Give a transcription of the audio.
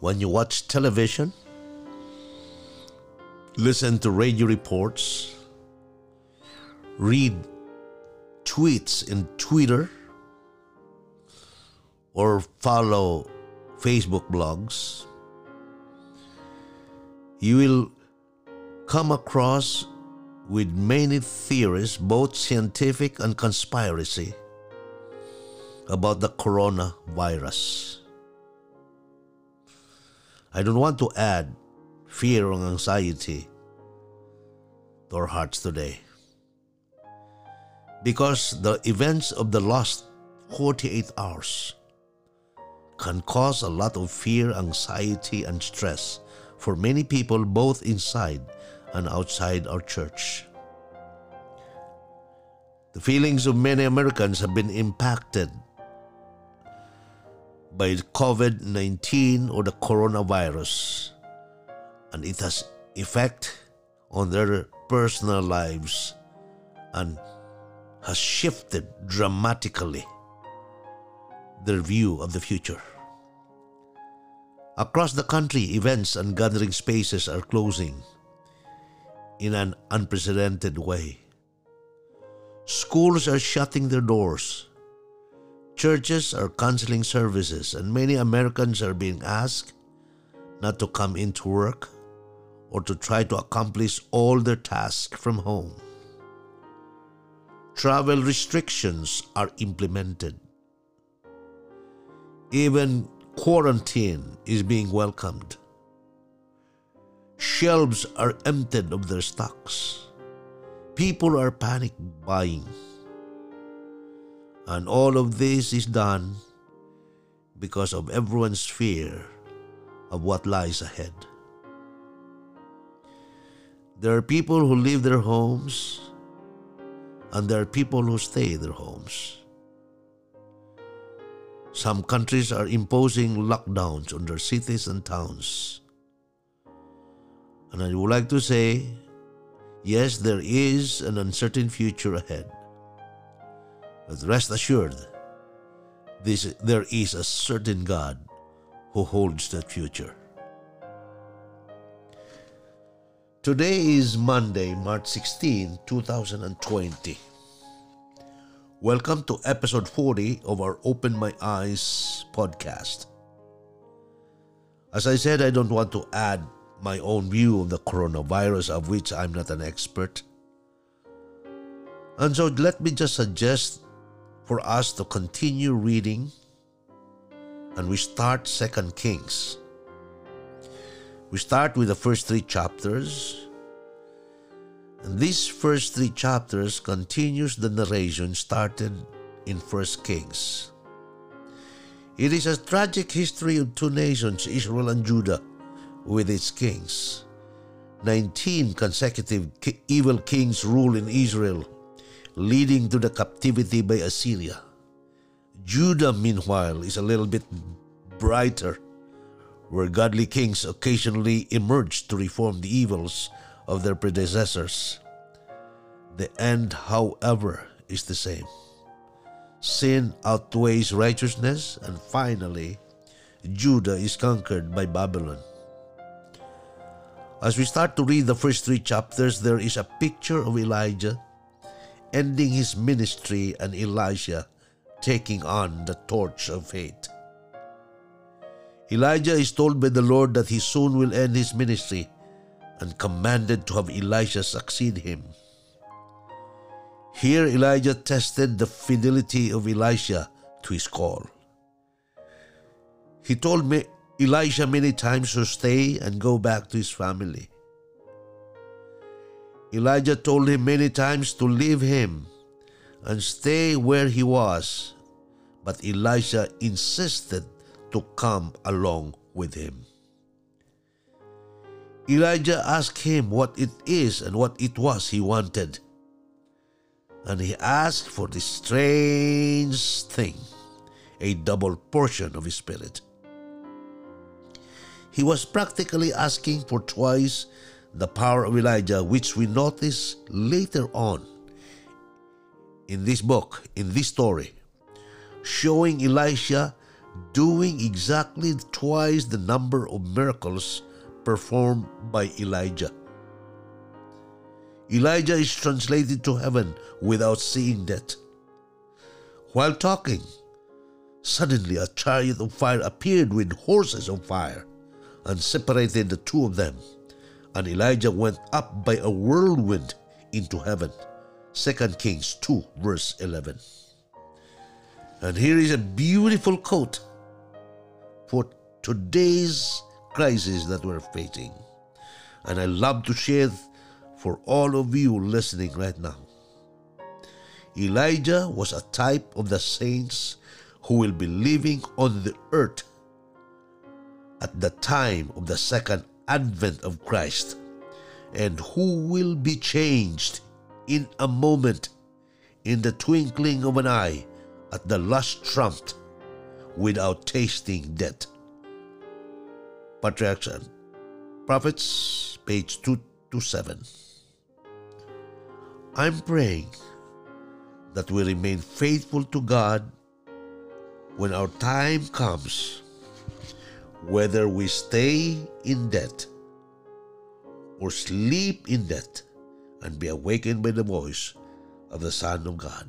when you watch television, listen to radio reports, read tweets in Twitter, or follow Facebook blogs, you will come across with many theories, both scientific and conspiracy, about the coronavirus. I don't want to add fear and anxiety to our hearts today. Because the events of the last 48 hours can cause a lot of fear, anxiety, and stress for many people both inside and outside our church. The feelings of many Americans have been impacted by COVID 19 or the coronavirus, and it has effect on their personal lives and has shifted dramatically their view of the future. Across the country, events and gathering spaces are closing in an unprecedented way. Schools are shutting their doors. Churches are canceling services, and many Americans are being asked not to come into work or to try to accomplish all their tasks from home. Travel restrictions are implemented. Even quarantine is being welcomed. Shelves are emptied of their stocks. People are panic buying. And all of this is done because of everyone's fear of what lies ahead. There are people who leave their homes, and there are people who stay in their homes. Some countries are imposing lockdowns on their cities and towns. And I would like to say, yes, there is an uncertain future ahead. But rest assured, this, there is a certain God who holds that future. Today is Monday, March 16, 2020. Welcome to episode 40 of our Open My Eyes podcast. As I said, I don't want to add my own view of the coronavirus, of which I'm not an expert. And so let me just suggest for us to continue reading and we start Second Kings. We start with the first three chapters and these first three chapters continues the narration started in First Kings. It is a tragic history of two nations, Israel and Judah, with its kings. 19 consecutive evil kings rule in Israel, leading to the captivity by Assyria. Judah, meanwhile, is a little bit brighter, where godly kings occasionally emerge to reform the evils of their predecessors. The end, however, is the same. Sin outweighs righteousness, and finally, Judah is conquered by Babylon. As we start to read the first three chapters, there is a picture of Elijah ending his ministry and Elijah taking on the torch of faith. Elijah is told by the Lord that he soon will end his ministry and commanded to have Elisha succeed him. Here Elijah tested the fidelity of Elisha to his call. He told me Elisha many times to stay and go back to his family. Elijah told him many times to leave him and stay where he was, but Elisha insisted to come along with him. Elijah asked him what it is and what it was he wanted. And he asked for this strange thing, a double portion of his spirit. He was practically asking for twice the power of Elijah, which we notice later on in this book, in this story, showing Elisha doing exactly twice the number of miracles performed by Elijah. Elijah is translated to heaven without seeing death. While talking, suddenly a chariot of fire appeared with horses of fire and separated the two of them. And Elijah went up by a whirlwind into heaven. 2 Kings 2, verse 11. And here is a beautiful quote for today's crisis that we're facing. And I love to share for all of you listening right now. Elijah was a type of the saints who will be living on the earth at the time of the second advent of Christ and who will be changed in a moment, in the twinkling of an eye, at the last trump, without tasting death. Patriarchs and Prophets, page 227. I'm praying that we remain faithful to God when our time comes, whether we stay in debt or sleep in death and be awakened by the voice of the Son of God.